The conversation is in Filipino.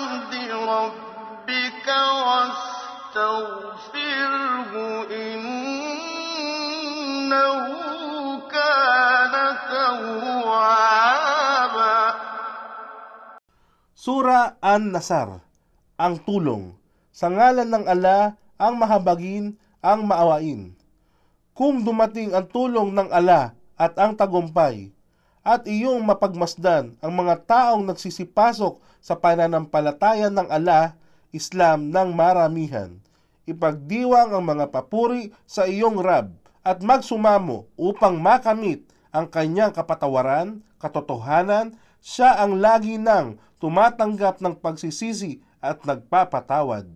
بحمد ربك واستغفره إنه كان توابا Sura An-Nasar, ang tulong. Sa ngalan ng ala, ang mahabagin, ang maawain. Kung dumating ang tulong ng ala at ang tagumpay, at iyong mapagmasdan ang mga taong nagsisipasok sa pananampalataya ng ala, Islam ng maramihan. Ipagdiwang ang mga papuri sa iyong Rab at magsumamo upang makamit ang kanyang kapatawaran, katotohanan, siya ang lagi nang tumatanggap ng pagsisisi at nagpapatawad.